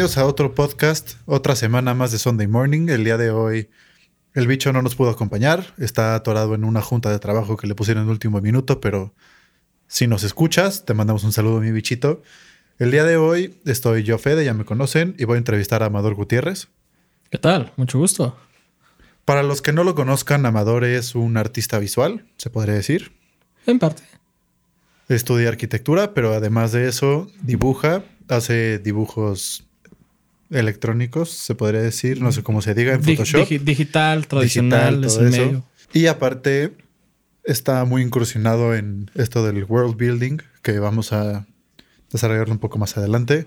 bienvenidos a otro podcast, otra semana más de Sunday Morning. El día de hoy el bicho no nos pudo acompañar, está atorado en una junta de trabajo que le pusieron en el último minuto, pero si nos escuchas, te mandamos un saludo, mi bichito. El día de hoy estoy yo, Fede, ya me conocen, y voy a entrevistar a Amador Gutiérrez. ¿Qué tal? Mucho gusto. Para los que no lo conozcan, Amador es un artista visual, se podría decir. En parte. Estudia arquitectura, pero además de eso, dibuja, hace dibujos electrónicos, se podría decir, no sé cómo se diga, en Photoshop. digital, tradicional, eso. Y aparte, está muy incursionado en esto del world building, que vamos a desarrollarlo un poco más adelante.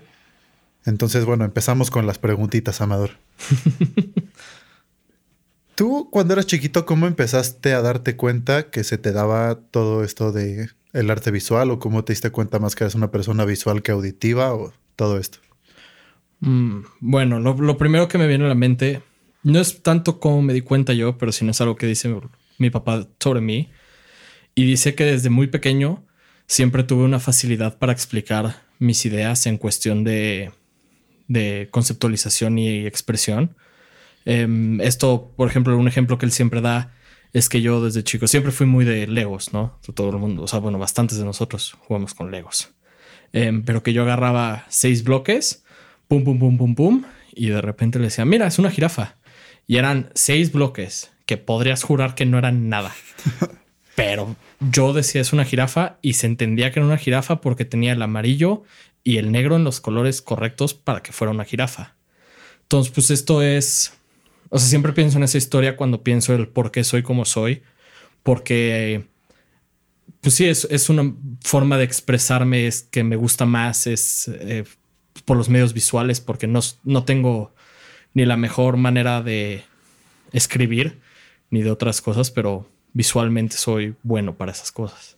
Entonces, bueno, empezamos con las preguntitas, Amador. Tú, cuando eras chiquito, ¿cómo empezaste a darte cuenta que se te daba todo esto de el arte visual o cómo te diste cuenta más que eres una persona visual que auditiva o todo esto? Mm, bueno, lo, primero que me viene a la mente no es tanto como me di cuenta yo, pero sino es algo que dice mi papá sobre mí. Y dice que desde muy pequeño siempre tuve una facilidad para explicar mis ideas en cuestión de, conceptualización y expresión. Em, esto, por ejemplo, un ejemplo que él siempre da es que yo desde chico siempre fui muy de Legos, ¿no? Todo el mundo, o sea, bueno, bastantes de nosotros jugamos con Legos. Em, pero que yo agarraba seis bloques, pum, pum, pum, pum, pum, y de repente le decía, mira, es una jirafa. Y eran seis bloques que podrías jurar que no eran nada. pero yo decía es una jirafa y se entendía que era una jirafa porque tenía el amarillo y el negro en los colores correctos para que fuera una jirafa. Entonces, pues esto es o sea, siempre pienso en esa historia cuando pienso el por qué soy como soy, porque, pues sí, es, es una forma de expresarme es que me gusta más, es eh, por los medios visuales, porque no, no tengo ni la mejor manera de escribir ni de otras cosas, pero visualmente soy bueno para esas cosas.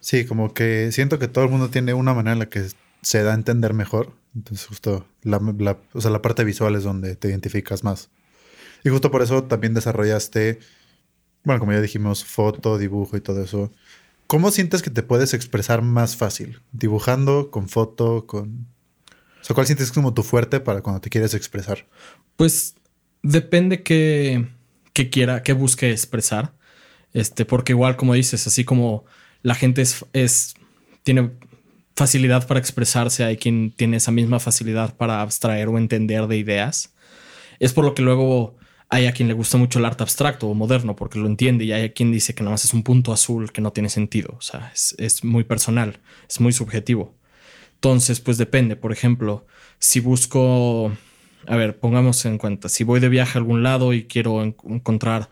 Sí, como que siento que todo el mundo tiene una manera en la que se da a entender mejor. Entonces, justo la, o sea, la parte visual es donde te identificas más. Y justo por eso también desarrollaste, bueno, como ya dijimos, foto, dibujo y todo eso. ¿Cómo sientes que te puedes expresar más fácil? ¿Dibujando, con foto, con... O sea, ¿cuál sientes como tu fuerte para cuando te quieres expresar? Pues depende que, que quiera, que busque expresar. Este, porque igual, como dices, así como la gente es, es tiene facilidad para expresarse, hay quien tiene esa misma facilidad para abstraer o entender de ideas. Es por lo que luego hay a quien le gusta mucho el arte abstracto o moderno porque lo entiende y hay a quien dice que nada más es un punto azul que no tiene sentido. O sea, es, muy personal, es muy subjetivo. Entonces, pues depende. Por ejemplo, si busco, a ver, pongamos en cuenta, si voy de viaje a algún lado y quiero encontrar,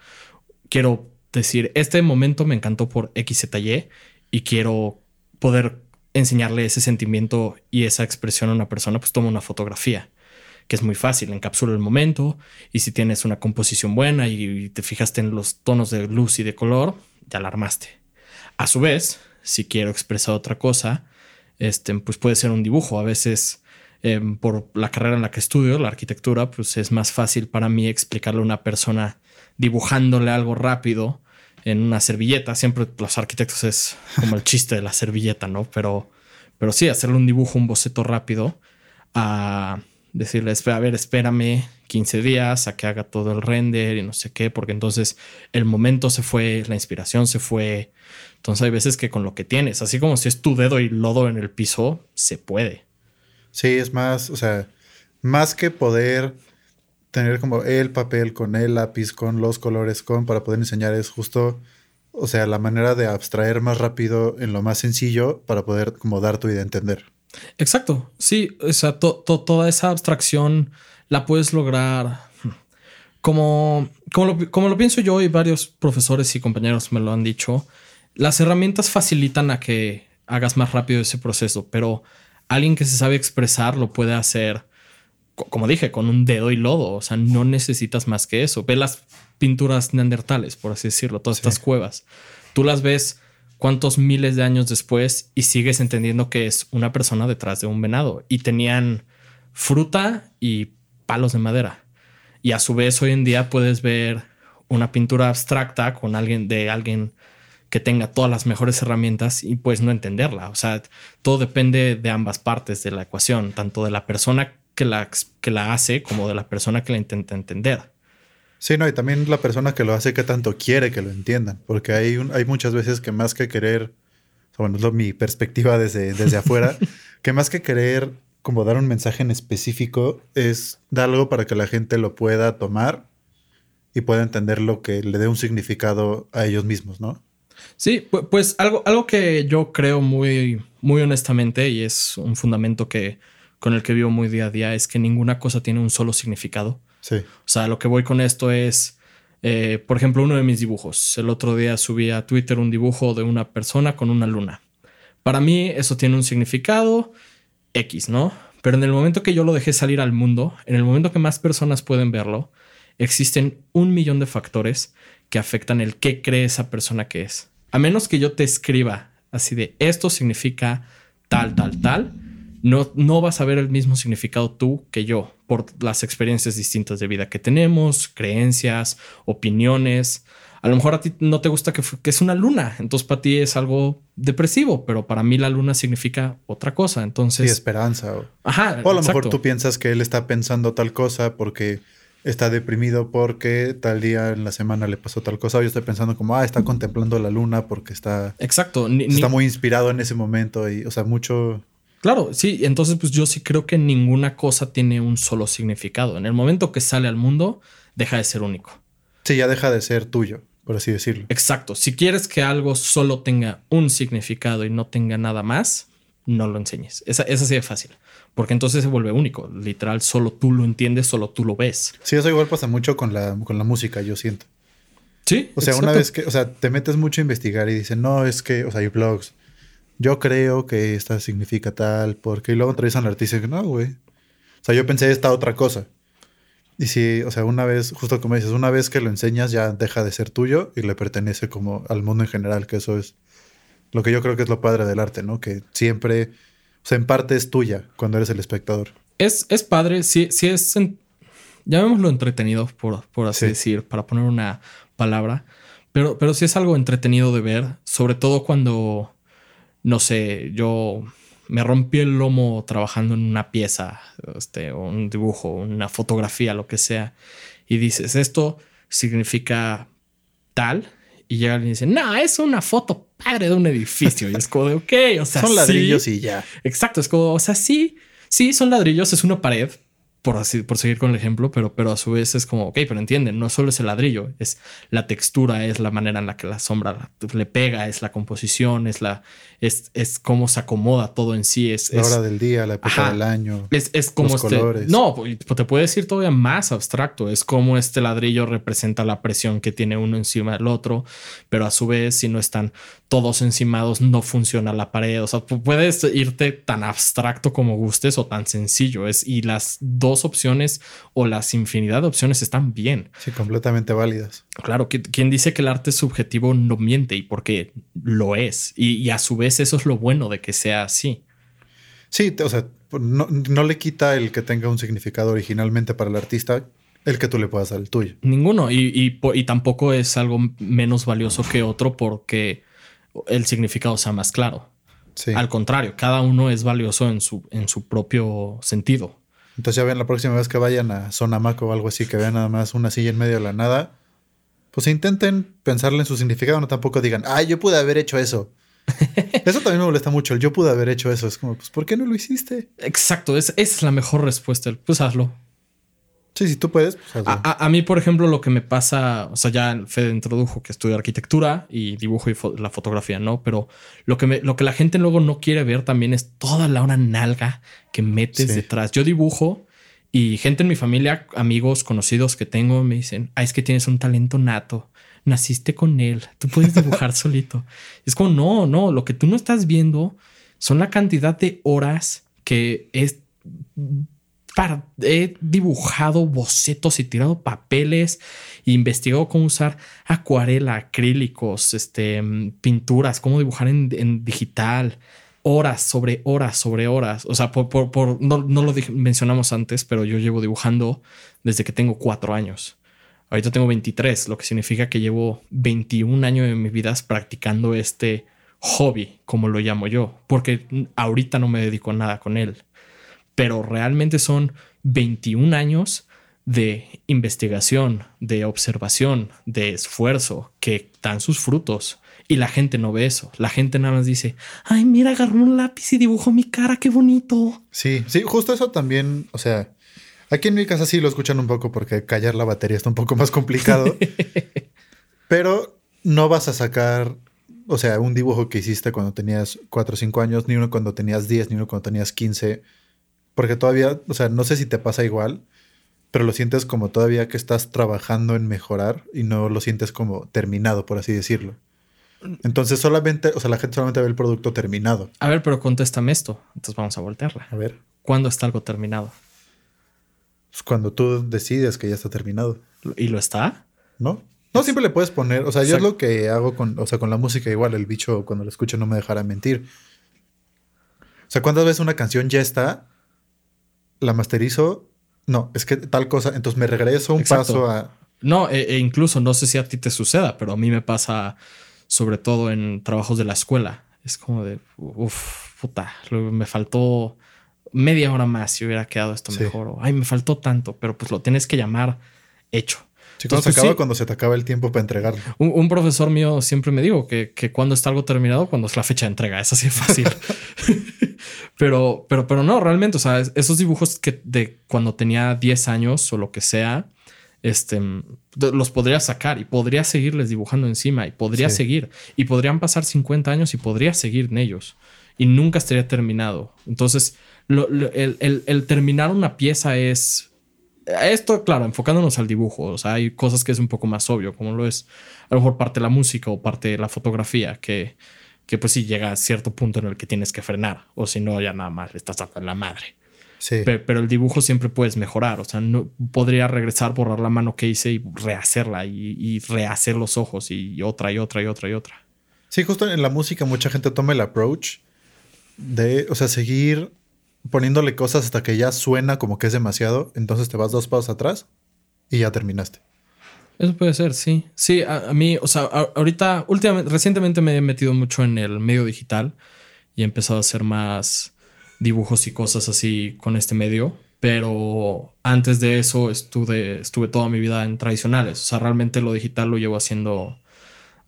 quiero decir, este momento me encantó por X, Y y quiero poder enseñarle ese sentimiento y esa expresión a una persona, pues tomo una fotografía que es muy fácil, encapsula el momento y si tienes una composición buena y te fijaste en los tonos de luz y de color, ya la armaste. A su vez, si quiero expresar otra cosa, este, pues puede ser un dibujo. A veces, em, por la carrera en la que estudio, la arquitectura, pues es más fácil para mí explicarle a una persona dibujándole algo rápido en una servilleta. Siempre los arquitectos es como el chiste de la servilleta, ¿no? Pero, pero sí, hacerle un dibujo, un boceto rápido a decirle, a ver, espérame 15 días a que haga todo el render y no sé qué, porque entonces el momento se fue, la inspiración se fue. Entonces hay veces que con lo que tienes, así como si es tu dedo y lodo en el piso, se puede. Sí, es más, o sea, más que poder tener como el papel con el lápiz, con los colores, con para poder enseñar, es justo, o sea, la manera de abstraer más rápido en lo más sencillo para poder como dar tu idea a entender. Exacto, sí, o sea, toda esa abstracción la puedes lograr como, como lo, como, lo, pienso yo y varios profesores y compañeros me lo han dicho, las herramientas facilitan a que hagas más rápido ese proceso, pero alguien que se sabe expresar lo puede hacer, como dije, con un dedo y lodo, o sea, no necesitas más que eso. Ve las pinturas neandertales, por así decirlo, todas estas cuevas. Tú las ves cuántos miles de años después y sigues entendiendo que es una persona detrás de un venado y tenían fruta y palos de madera. Y a su vez hoy en día puedes ver una pintura abstracta con alguien de alguien que tenga todas las mejores herramientas y pues no entenderla. O sea, todo depende de ambas partes de la ecuación, tanto de la persona que la, que la hace como de la persona que la intenta entender. Sí, no, y también la persona que lo hace que tanto quiere que lo entiendan, porque hay, un, hay muchas veces que más que querer, bueno, es mi perspectiva desde, desde afuera, que más que querer como dar un mensaje en específico, es dar algo para que la gente lo pueda tomar y pueda entender lo que le dé un significado a ellos mismos, ¿no? Sí, pues algo, algo que yo creo muy, muy honestamente y es un fundamento que con el que vivo muy día a día es que ninguna cosa tiene un solo significado. Sí. O sea, lo que voy con esto es, eh, por ejemplo, uno de mis dibujos. El otro día subí a Twitter un dibujo de una persona con una luna. Para mí eso tiene un significado X, ¿no? Pero en el momento que yo lo dejé salir al mundo, en el momento que más personas pueden verlo, existen un millón de factores que afectan el qué cree esa persona que es. A menos que yo te escriba así de esto significa tal, tal, tal, no, no vas a ver el mismo significado tú que yo por las experiencias distintas de vida que tenemos, creencias, opiniones. A lo mejor a ti no te gusta que, que es una luna, entonces para ti es algo depresivo, pero para mí la luna significa otra cosa. Entonces, sí, esperanza. O, Ajá, o a lo mejor tú piensas que él está pensando tal cosa porque está deprimido porque tal día en la semana le pasó tal cosa. Yo estoy pensando como, ah, está contemplando la luna porque está... Exacto. está muy inspirado en ese momento y, o sea, mucho... Claro, sí. Entonces, pues yo sí creo que ninguna cosa tiene un solo significado. En el momento que sale al mundo, deja de ser único. Sí, ya deja de ser tuyo, por así decirlo. Exacto. Si quieres que algo solo tenga un significado y no tenga nada más, no lo enseñes. Esa, esa sí es fácil porque entonces se vuelve único. Literal, solo tú lo entiendes, solo tú lo ves. Sí, eso igual pasa mucho con la, con la música, yo siento. Sí. O sea, una vez que, o sea, te metes mucho a investigar y dicen, no, es que, o sea, hay blogs. Yo creo que esta significa tal, porque y luego entrevistan al artista y dicen, no, güey. O sea, yo pensé esta otra cosa. Y si, o sea, una vez, justo como dices, una vez que lo enseñas ya deja de ser tuyo y le pertenece como al mundo en general, que eso es lo que yo creo que es lo padre del arte, ¿no? Que siempre o sea, en parte es tuya cuando eres el espectador. Es, es padre, sí, sí es, llamémoslo entretenido, por, por así decir, para poner una palabra, pero, pero sí es algo entretenido de ver, sobre todo cuando, no sé, yo me rompí el lomo trabajando en una pieza, este, un dibujo, una fotografía, lo que sea, y dices, esto significa tal, y llegan y dicen, no, es una foto padre de un edificio. Y es como de, ok, o sea, son ladrillos y ya. Exacto, es como, o sea, sí, sí, son ladrillos, es una pared, por así, por seguir con el ejemplo, pero, pero a su vez es como, ok, pero entienden, no solo es el ladrillo, es la textura, es la manera en la que la sombra le pega, es la composición, es la, es, es cómo se acomoda todo en sí, es la hora del día, la época del año, es, es como los este, colores. no, pues, te puede decir todavía más abstracto, es como este ladrillo representa la presión que tiene uno encima del otro, pero a su vez si no están todos encimados no funciona la pared, o sea, puedes irte tan abstracto como gustes o tan sencillo, es y las dos opciones o las infinidad de opciones están bien. Sí, completamente válidas. Claro, quien dice que el arte es subjetivo no miente y porque lo es. Y, a su vez eso es lo bueno de que sea así. Sí, o sea, no, le quita el que tenga un significado originalmente para el artista el que tú le puedas dar el tuyo. Ninguno. Y, y, tampoco es algo menos valioso que otro porque el significado sea más claro. Sí. Al contrario, cada uno es valioso en su, en su propio sentido. Entonces ya ven la próxima vez que vayan a Sonamaco o algo así, que vean nada más una silla en medio de la nada, pues intenten pensarle en su significado, no tampoco digan, ay, yo pude haber hecho eso. eso también me molesta mucho, el yo pude haber hecho eso. Es como, pues, ¿por qué no lo hiciste? Exacto, es, esa es la mejor respuesta, pues hazlo. Sí, si tú puedes. Pues a, mí, por ejemplo, lo que me pasa, o sea, ya Fede introdujo que estudio arquitectura y dibujo y la fotografía, ¿no? Pero lo que, me, lo que la gente luego no quiere ver también es toda la hora nalga que metes detrás. Yo dibujo y gente en mi familia, amigos, conocidos que tengo, me dicen, ah, es que tienes un talento nato. Naciste con él, tú puedes dibujar solito. Es como, no, no, lo que tú no estás viendo son la cantidad de horas que es he dibujado bocetos y tirado papeles, e investigado cómo usar acuarela, acrílicos, este, pinturas, cómo dibujar en, digital, horas sobre horas sobre horas. O sea, por, no, lo mencionamos antes, pero yo llevo dibujando desde que tengo cuatro años. Ahorita tengo 23, lo que significa que llevo 21 años de mi vida practicando este hobby, como lo llamo yo, porque ahorita no me dedico a nada con él pero realmente son 21 años de investigación, de observación, de esfuerzo que dan sus frutos. Y la gente no ve eso. La gente nada más dice, ay, mira, agarró un lápiz y dibujó mi cara, qué bonito. Sí, sí, justo eso también, o sea, aquí en mi casa sí lo escuchan un poco porque callar la batería está un poco más complicado. pero no vas a sacar, o sea, un dibujo que hiciste cuando tenías 4 o 5 años, ni uno cuando tenías 10, ni uno cuando tenías 15. Porque todavía, o sea, no sé si te pasa igual, pero lo sientes como todavía que estás trabajando en mejorar y no lo sientes como terminado, por así decirlo. Entonces solamente, o sea, la gente solamente ve el producto terminado. A ver, pero contéstame esto. Entonces vamos a voltearla. A ver. ¿Cuándo está algo terminado? Pues cuando tú decides que ya está terminado. ¿Y lo está? ¿No? No, siempre le puedes poner, o sea, yo es lo que hago con, o sea, con la música igual, el bicho cuando lo escucho no me dejará mentir. O sea, ¿cuántas veces una canción ya está, la masterizo, no, es que tal cosa, entonces me regreso un paso a... No, e, e, incluso no sé si a ti te suceda, pero a mí me pasa sobre todo en trabajos de la escuela. Es como de, uff, puta, me faltó media hora más si hubiera quedado esto mejor. O, ay, me faltó tanto, pero pues lo tienes que llamar hecho. Sí, cuando se acaba, cuando se te acaba el tiempo para entregarlo. Un, profesor mío siempre me dijo que, que, cuando está algo terminado, cuando es la fecha de entrega, es así fácil. pero, pero, pero no, realmente, o sea, esos dibujos que de cuando tenía 10 años o lo que sea, este, los podría sacar y podría seguirles dibujando encima y podría seguir y podrían pasar 50 años y podría seguir en ellos y nunca estaría terminado. Entonces, el, terminar una pieza es esto, claro, enfocándonos al dibujo. O sea, hay cosas que es un poco más obvio, como lo es a lo mejor parte de la música o parte de la fotografía, que, que pues sí llega a cierto punto en el que tienes que frenar, o si no, ya nada más le estás dando la madre. Pero, el dibujo siempre puedes mejorar. O sea, no podría regresar, borrar la mano que hice y rehacerla y, rehacer los ojos y otra y otra y otra y otra. Sí, justo en la música mucha gente toma el approach de, o sea, seguir poniéndole cosas hasta que ya suena como que es demasiado. Entonces te vas dos pasos atrás y ya terminaste. Eso puede ser, sí. Sí, a, mí, o sea, ahorita, últimamente, recientemente me he metido mucho en el medio digital y he empezado a hacer más dibujos y cosas así con este medio. Pero antes de eso estuve, estuve toda mi vida en tradicionales. O sea, realmente lo digital lo llevo haciendo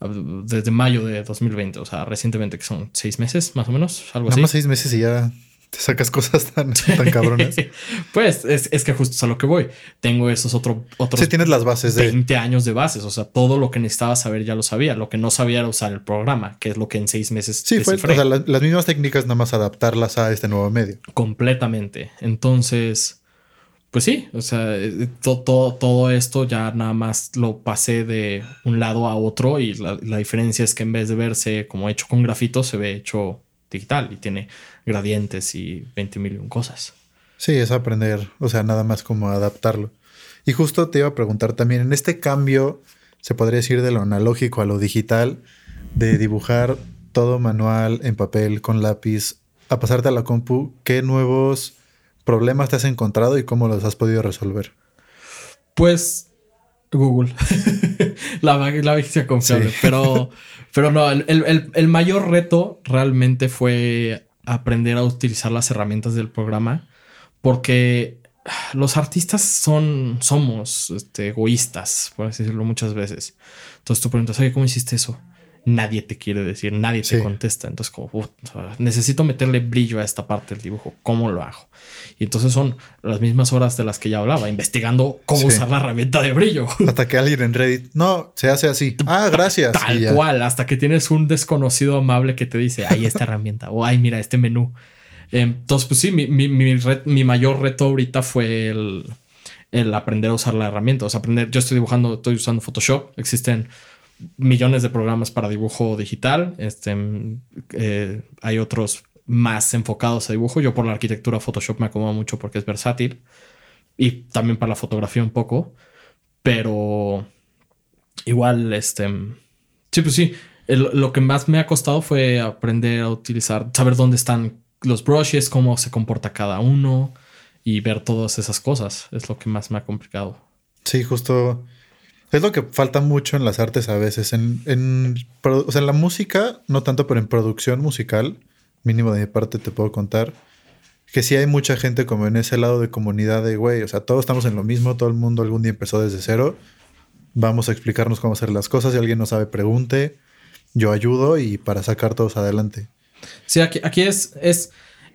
ah, desde mayo de 2020. O sea, recientemente, que son seis meses más o menos, algo Nada Más seis meses y ya te sacas cosas tan, tan cabronas. pues es, que justo a lo que voy. Tengo esos otro, otros. Sí, tienes las bases de 20 años de bases. O sea, todo lo que necesitaba saber ya lo sabía. Lo que no sabía era usar el programa, que es lo que en seis meses. Sí, fue. O sea, las mismas técnicas, nada más adaptarlas a este nuevo medio. Completamente. Entonces, pues sí, o sea, eh, todo, todo, esto ya nada más lo pasé de un lado a otro y la, la diferencia es que en vez de verse como hecho con grafito, se ve hecho digital y tiene gradientes y 20 mil cosas. Sí, es aprender, o sea, nada más como adaptarlo. Y justo te iba a preguntar también, en este cambio, se podría decir de lo analógico a lo digital, de dibujar todo manual en papel con lápiz, a pasarte a la compu, ¿qué nuevos problemas te has encontrado y cómo los has podido resolver? Pues Google. la, la confiable. Pero, pero no, el, mayor reto realmente fue aprender a utilizar las herramientas del programa. Porque los artistas son, somos este, egoístas, por así decirlo muchas veces. Entonces tú preguntas, ¿cómo hiciste eso? Nadie te quiere decir, nadie te contesta. Entonces, como necesito meterle brillo a esta parte del dibujo. ¿Cómo lo hago? Y entonces son las mismas horas de las que ya hablaba, investigando cómo usar la herramienta de brillo. Hasta que alguien en Reddit, no, se hace así. Ah, gracias. Tal cual, hasta que tienes un desconocido amable que te dice, hay esta herramienta o ay, mira, este menú. Entonces, pues sí, mi, mi, mi, mayor reto ahorita fue el, el aprender a usar la herramienta. O sea, aprender, yo estoy dibujando, estoy usando Photoshop, existen millones de programas para dibujo digital. Este, eh, hay otros más enfocados a dibujo. Yo por la arquitectura Photoshop me acomodo mucho porque es versátil. Y también para la fotografía un poco. Pero igual, este... Sí, pues sí. lo que más me ha costado fue aprender a utilizar, saber dónde están los brushes, cómo se comporta cada uno y ver todas esas cosas. Es lo que más me ha complicado. Sí, justo es lo que falta mucho en las artes a veces. En, en, o sea, en la música, no tanto, pero en producción musical, mínimo de mi parte te puedo contar, que sí hay mucha gente como en ese lado de comunidad de, güey, o sea, todos estamos en lo mismo, todo el mundo algún día empezó desde cero, vamos a explicarnos cómo hacer las cosas, si alguien no sabe, pregunte, yo ayudo y para sacar todos adelante. Sí, aquí, aquí es, es,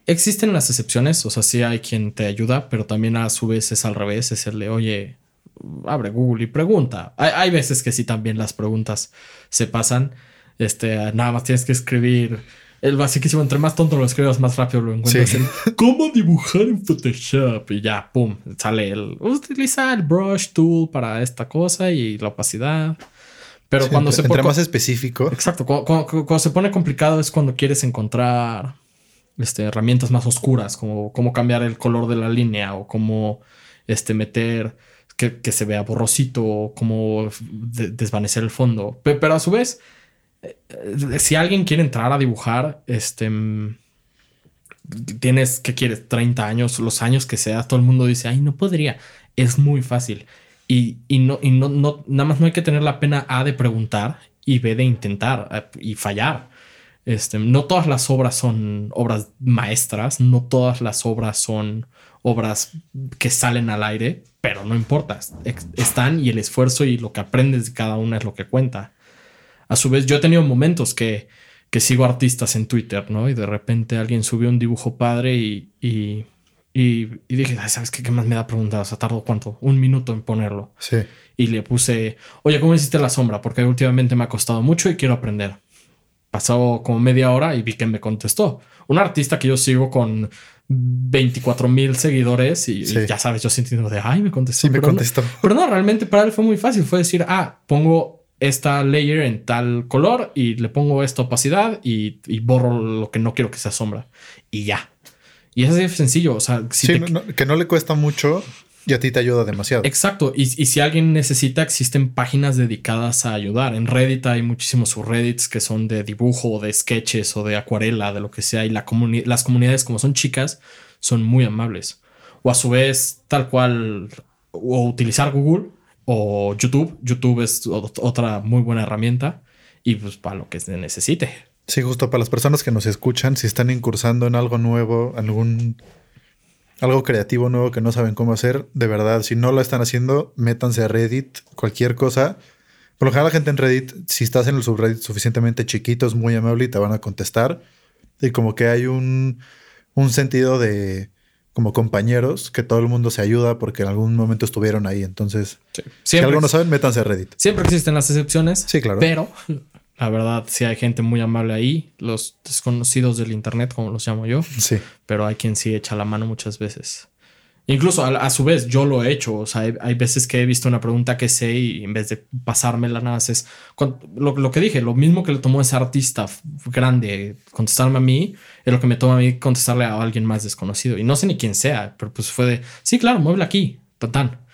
existen las excepciones, o sea, sí hay quien te ayuda, pero también a su vez es al revés, es el de, oye, abre Google y pregunta. Hay, hay veces que sí también las preguntas se pasan, este, nada más tienes que escribir el basiquísimo, entre más tonto lo escribas, más rápido lo encuentras. Sí. en ¿Cómo dibujar en Photoshop? Y ya, pum, sale el utiliza el brush tool para esta cosa y la opacidad. Pero Sí, cuando entre, se entre pone. más específico, Exacto, cu- cu- cu- cuando, se pone complicado es cuando quieres encontrar este, herramientas más oscuras, como cómo cambiar el color de la línea o cómo este, meter que, que se vea borrosito o cómo de- desvanecer el fondo. Pe- Pero, a su vez, eh, eh, si alguien quiere entrar a dibujar, este... mm, Tienes, ¿qué quieres? 30 años, los años que seas, todo el mundo dice, ay, no podría. Es muy fácil. Y, y no, y no, no, nada más no hay que tener la pena A de preguntar y B de intentar eh, y fallar. Este, no todas las obras son obras maestras, no todas las obras son obras que salen al aire, pero no importa, están y el esfuerzo y lo que aprendes de cada una es lo que cuenta. A su vez, yo he tenido momentos que, que sigo artistas en Twitter, ¿no? Y de repente alguien subió un dibujo padre y, y, y, y dije, "Ay, ¿sabes qué? ¿Qué más me da preguntar? O sea, tardo cuánto? Un minuto en ponerlo sí. y le puse, oye, ¿cómo hiciste la sombra? Porque últimamente me ha costado mucho y quiero aprender. Pasó como media hora y vi que me contestó. Un artista que yo sigo con 24 mil seguidores y, y Sí. ya sabes, yo sintiendo de, ay, me contestó. Sí, me pero no- contestó. pero no, realmente para él fue muy fácil. Fue decir, ah, pongo esta layer en tal color y le pongo esta opacidad y, y borro lo que no quiero que sea sombra. Y ya. Y es así sencillo. O sea, si Sí, te- no- no- que no le cuesta mucho y a ti te ayuda demasiado. Exacto. Y, y si alguien necesita, existen páginas dedicadas a ayudar. En Reddit hay muchísimos subreddits que son de dibujo, o de sketches o de acuarela, de lo que sea. Y la comuni- las comunidades, como son chicas, son muy amables. O a su vez, tal cual, o utilizar Google o YouTube. YouTube es otra muy buena herramienta. Y pues para lo que se necesite. Sí, justo para las personas que nos escuchan, si están incursando en algo nuevo, algún algo creativo nuevo que no saben cómo hacer, de verdad, si no lo están haciendo, métanse a Reddit, cualquier cosa. Por lo general la gente en Reddit, si estás en el subreddit suficientemente chiquito, es muy amable y te van a contestar. Y como que hay un, un sentido de como compañeros, que todo el mundo se ayuda porque en algún momento estuvieron ahí. Entonces, si Siempre, algo no saben, métanse a Reddit. siempre existen las excepciones. Sí, claro. Pero la verdad, sí hay gente muy amable ahí. Los desconocidos del Internet, como los llamo yo. Sí. pero hay quien sí echa la mano muchas veces. Incluso a, a su vez yo lo he hecho, o sea, hay, hay veces que he visto una pregunta que sé y en vez de pasármela nada más es lo, lo que dije, lo mismo que le tomó ese artista grande contestarme a mí, es lo que me toma a mí contestarle a alguien más desconocido. Y no sé ni quién sea, pero pues fue de, sí, claro, mueble aquí, tan tan.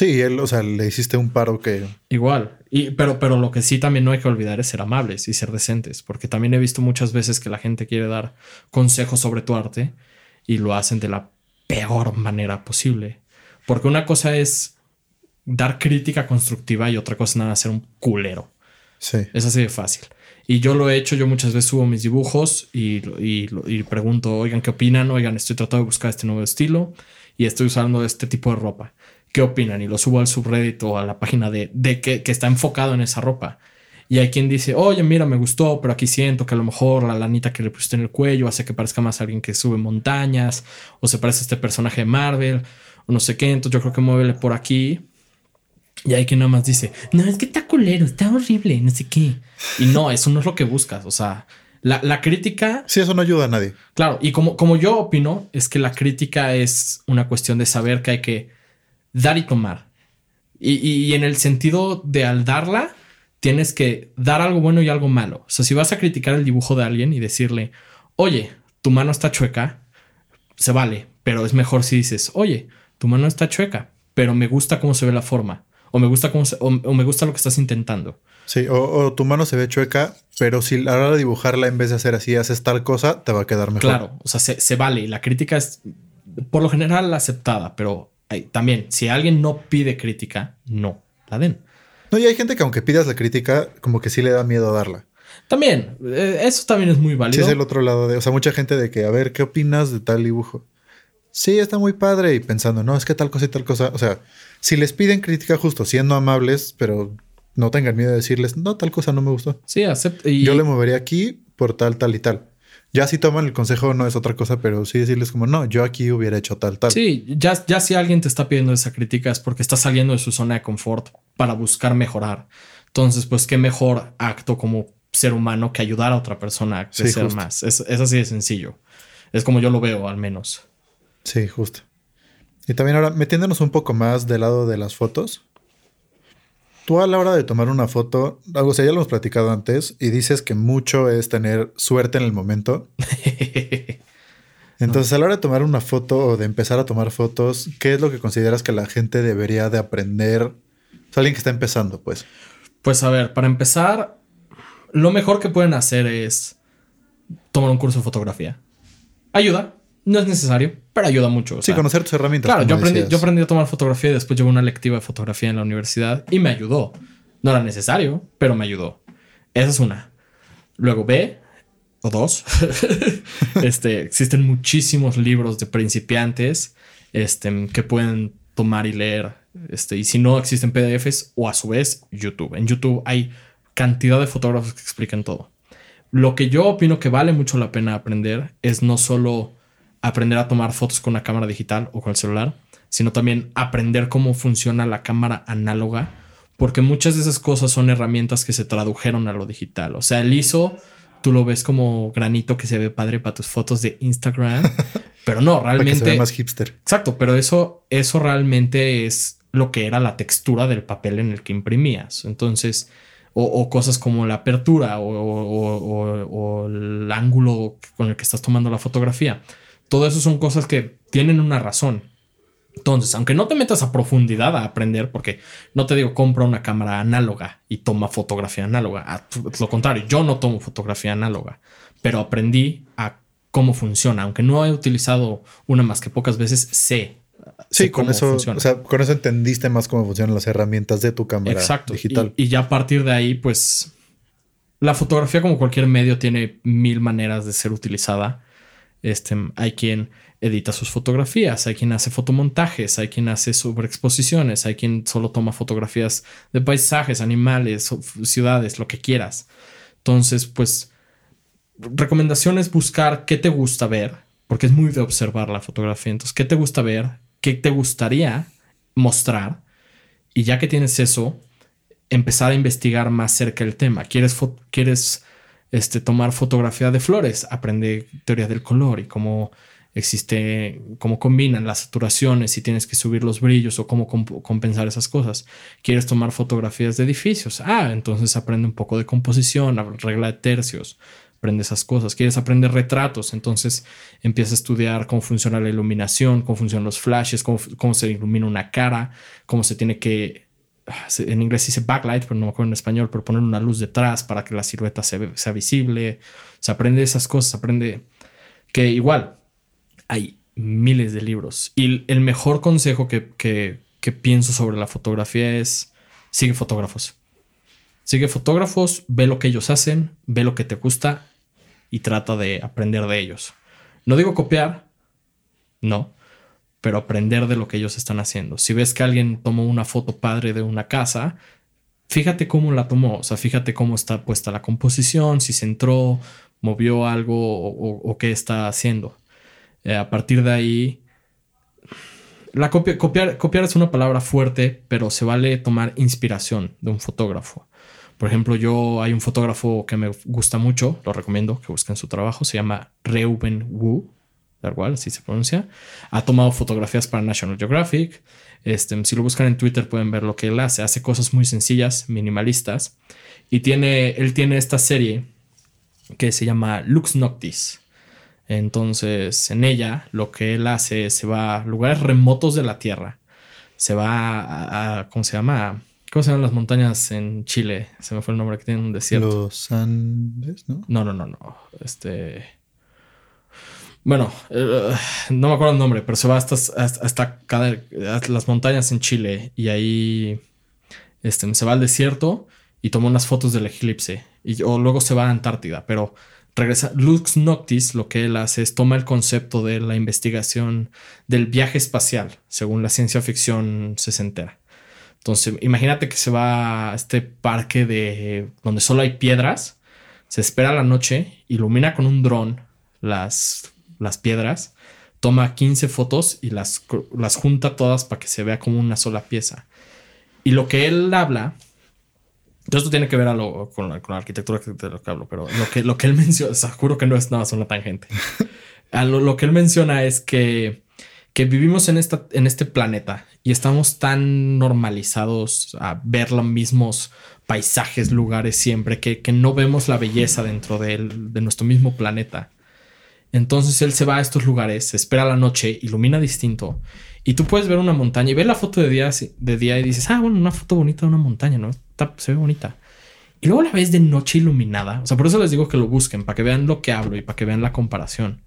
Sí, él, o sea, le hiciste un paro que Igual. Y, pero, pero lo que sí también no hay que olvidar es ser amables y ser decentes, porque también he visto muchas veces que la gente quiere dar consejos sobre tu arte y lo hacen de la peor manera posible. Porque una cosa es dar crítica constructiva y otra cosa es nada ser un culero. sí. Es así de fácil. Y yo lo he hecho, yo muchas veces subo mis dibujos y, y, y pregunto, oigan, ¿qué opinan? Oigan, estoy tratando de buscar este nuevo estilo y estoy usando este tipo de ropa. ¿Qué opinan? Y lo subo al subreddit o a la página de, de que, que está enfocado en esa ropa. Y hay quien dice, oye, mira, me gustó, pero aquí siento que a lo mejor la lanita que le pusiste en el cuello hace que parezca más a alguien que sube montañas, o se parece a este personaje de Marvel, o no sé qué, entonces yo creo que muévele por aquí. Y hay quien nada más dice, no, es que está culero, está horrible, no sé qué. Y no, eso no es lo que buscas. O sea, la, la crítica, Sí, eso no ayuda a nadie. claro, y como, como yo opino, es que la crítica es una cuestión de saber que hay que dar y tomar. Y, y- y en el sentido de al darla, tienes que dar algo bueno y algo malo. O sea, si vas a criticar el dibujo de alguien y decirle, oye, tu mano está chueca, se vale, pero es mejor si dices, oye, tu mano está chueca, pero me gusta cómo se ve la forma, o me gusta cómo se- o, o me gusta lo que estás intentando. Sí, o, o tu mano se ve chueca, pero si a la hora de dibujarla, en vez de hacer así, haces tal cosa, te va a quedar mejor. Claro, o sea, se, se vale. y La crítica es por lo general aceptada, pero también, si alguien no pide crítica, no la den. No, y hay gente que aunque pidas la crítica, como que sí le da miedo darla. También, eh, eso también es muy Sí, válido. es el otro lado de, o sea, mucha gente de que, a ver, ¿qué opinas de tal dibujo? sí, está muy padre y pensando, no, es que tal cosa y tal cosa. O sea, si les piden crítica justo, siendo amables, pero no tengan miedo de decirles, no, tal cosa no me gustó. Sí, acepta. Y... Yo le movería aquí por tal, tal y tal. Ya si toman el consejo no es otra cosa, pero sí decirles como, no, yo aquí hubiera hecho tal, tal. Sí, ya, ya si alguien te está pidiendo esa crítica es porque está saliendo de su zona de confort para buscar mejorar. Entonces, pues qué mejor acto como ser humano que ayudar a otra persona a crecer más. Es, es así de sencillo. Es como yo lo veo, al menos. Sí, justo. Y también ahora, metiéndonos un poco más del lado de las fotos. Tú a la hora de tomar una foto, algo sea, ya lo hemos platicado antes, y dices que mucho es tener suerte en el momento. Entonces, a la hora de tomar una foto o de empezar a tomar fotos, ¿qué es lo que consideras que la gente debería de aprender? O sea, alguien que está empezando, pues. Pues a ver, para empezar, lo mejor que pueden hacer es tomar un curso de fotografía. Ayuda, no es necesario, pero ayuda mucho. sí, conocer tus herramientas. Claro, yo aprendí, yo aprendí, a tomar fotografía y después llevé una lectiva de fotografía en la universidad y me ayudó. No era necesario, pero me ayudó. Esa es una. Luego B o dos. este, existen muchísimos libros de principiantes este, que pueden tomar y leer. Este, y si no existen PDFs o a su vez YouTube. En YouTube hay cantidad de fotógrafos que explican todo. Lo que yo opino que vale mucho la pena aprender es no solo aprender a tomar fotos con una cámara digital o con el celular, sino también aprender cómo funciona la cámara análoga, porque muchas de esas cosas son herramientas que se tradujeron a lo digital. O sea, el ISO, tú lo ves como granito que se ve padre para tus fotos de Instagram, pero no, realmente... más hipster. Exacto, pero eso, eso realmente es lo que era la textura del papel en el que imprimías. Entonces, o, cosas como la apertura o, o, el ángulo con el que estás tomando la fotografía. Todo eso son cosas que tienen una razón. Entonces, aunque no te metas a profundidad a aprender, porque no te digo compra una cámara análoga y toma fotografía análoga, a lo contrario, yo no tomo fotografía análoga, pero aprendí a cómo funciona, aunque no he utilizado una más que pocas veces, sé. Sí, con eso, o sea, con eso entendiste más cómo funcionan las herramientas de tu cámara Exacto. digital. Y, y ya a partir de ahí, pues, la fotografía como cualquier medio tiene mil maneras de ser utilizada este, hay quien edita sus fotografías, hay quien hace fotomontajes, hay quien hace sobreexposiciones, hay quien solo toma fotografías de paisajes, animales, ciudades, lo que quieras. Entonces, pues, recomendación es buscar qué te gusta ver, porque es muy de observar la fotografía. Entonces, ¿qué te gusta ver? ¿Qué te gustaría mostrar? Y ya que tienes eso, empezar a investigar más cerca el tema. ¿Quieres, quieres este, tomar fotografía de flores, aprende teoría del color y cómo existe, cómo combinan las saturaciones, si tienes que subir los brillos o cómo compensar esas cosas. ¿Quieres tomar fotografías de edificios? Ah, entonces aprende un poco de composición, regla de tercios, aprende esas cosas. ¿Quieres aprender retratos? Entonces empieza a estudiar cómo funciona la iluminación, cómo funcionan los flashes, cómo, cómo se ilumina una cara, cómo se tiene que en inglés dice backlight, pero no me acuerdo en español, pero poner una luz detrás para que la silueta sea, visible. Se aprende esas cosas, aprende que igual hay miles de libros. Y el mejor consejo que, que pienso sobre la fotografía es sigue fotógrafos. Sigue fotógrafos, ve lo que ellos hacen, ve lo que te gusta y trata de aprender de ellos. No digo copiar, no, pero aprender de lo que ellos están haciendo. Si ves que alguien tomó una foto padre de una casa, fíjate cómo la tomó, o sea, fíjate cómo está puesta la composición, si se entró, movió algo o, qué está haciendo. Eh, a partir de ahí, la copia, copiar, copiar es una palabra fuerte, pero se vale tomar inspiración de un fotógrafo. Por ejemplo, yo hay un fotógrafo que me gusta mucho, lo recomiendo que busquen su trabajo, se llama Reuben Wu tal cual, así se pronuncia. Ha tomado fotografías para National Geographic. Este, si lo buscan en Twitter pueden ver lo que él hace. Hace cosas muy sencillas, minimalistas. Y tiene, él tiene esta serie que se llama Lux Noctis. Entonces, en ella lo que él hace es se va a lugares remotos de la Tierra. Se va a, ¿cómo se llama? ¿Cómo se llaman las montañas en Chile? Se me fue el nombre que tiene un desierto. Los Andes, ¿no? No, no, no, no. Este bueno, eh, no me acuerdo el nombre, pero se va hasta, hasta, las montañas en Chile y ahí este, se va al desierto y toma unas fotos del eclipse y o luego se va a Antártida, pero regresa. Lux Noctis lo que él hace es toma el concepto de la investigación del viaje espacial, según la ciencia ficción sesentera. Entonces, imagínate que se va a este parque de donde solo hay piedras, se espera la noche, ilumina con un dron las, las piedras, toma 15 fotos y las, las junta todas para que se vea como una sola pieza. Y lo que él habla, esto tiene que ver con, la, arquitectura de lo que hablo, pero lo que, lo que él menciona, o juro que no es nada, es una tangente. A lo, lo que él menciona es que que vivimos en, esta, en este planeta y estamos tan normalizados a ver los mismos paisajes, lugares siempre, que, no vemos la belleza dentro de, de, nuestro mismo planeta. Entonces él se va a estos lugares, espera la noche, ilumina distinto, y tú puedes ver una montaña y ver la foto de día, de día y dices, ah, bueno, una foto bonita de una montaña, ¿no? se ve bonita. Y luego la ves de noche iluminada. O sea, por eso les digo que lo busquen, para que vean lo que hablo y para que vean la comparación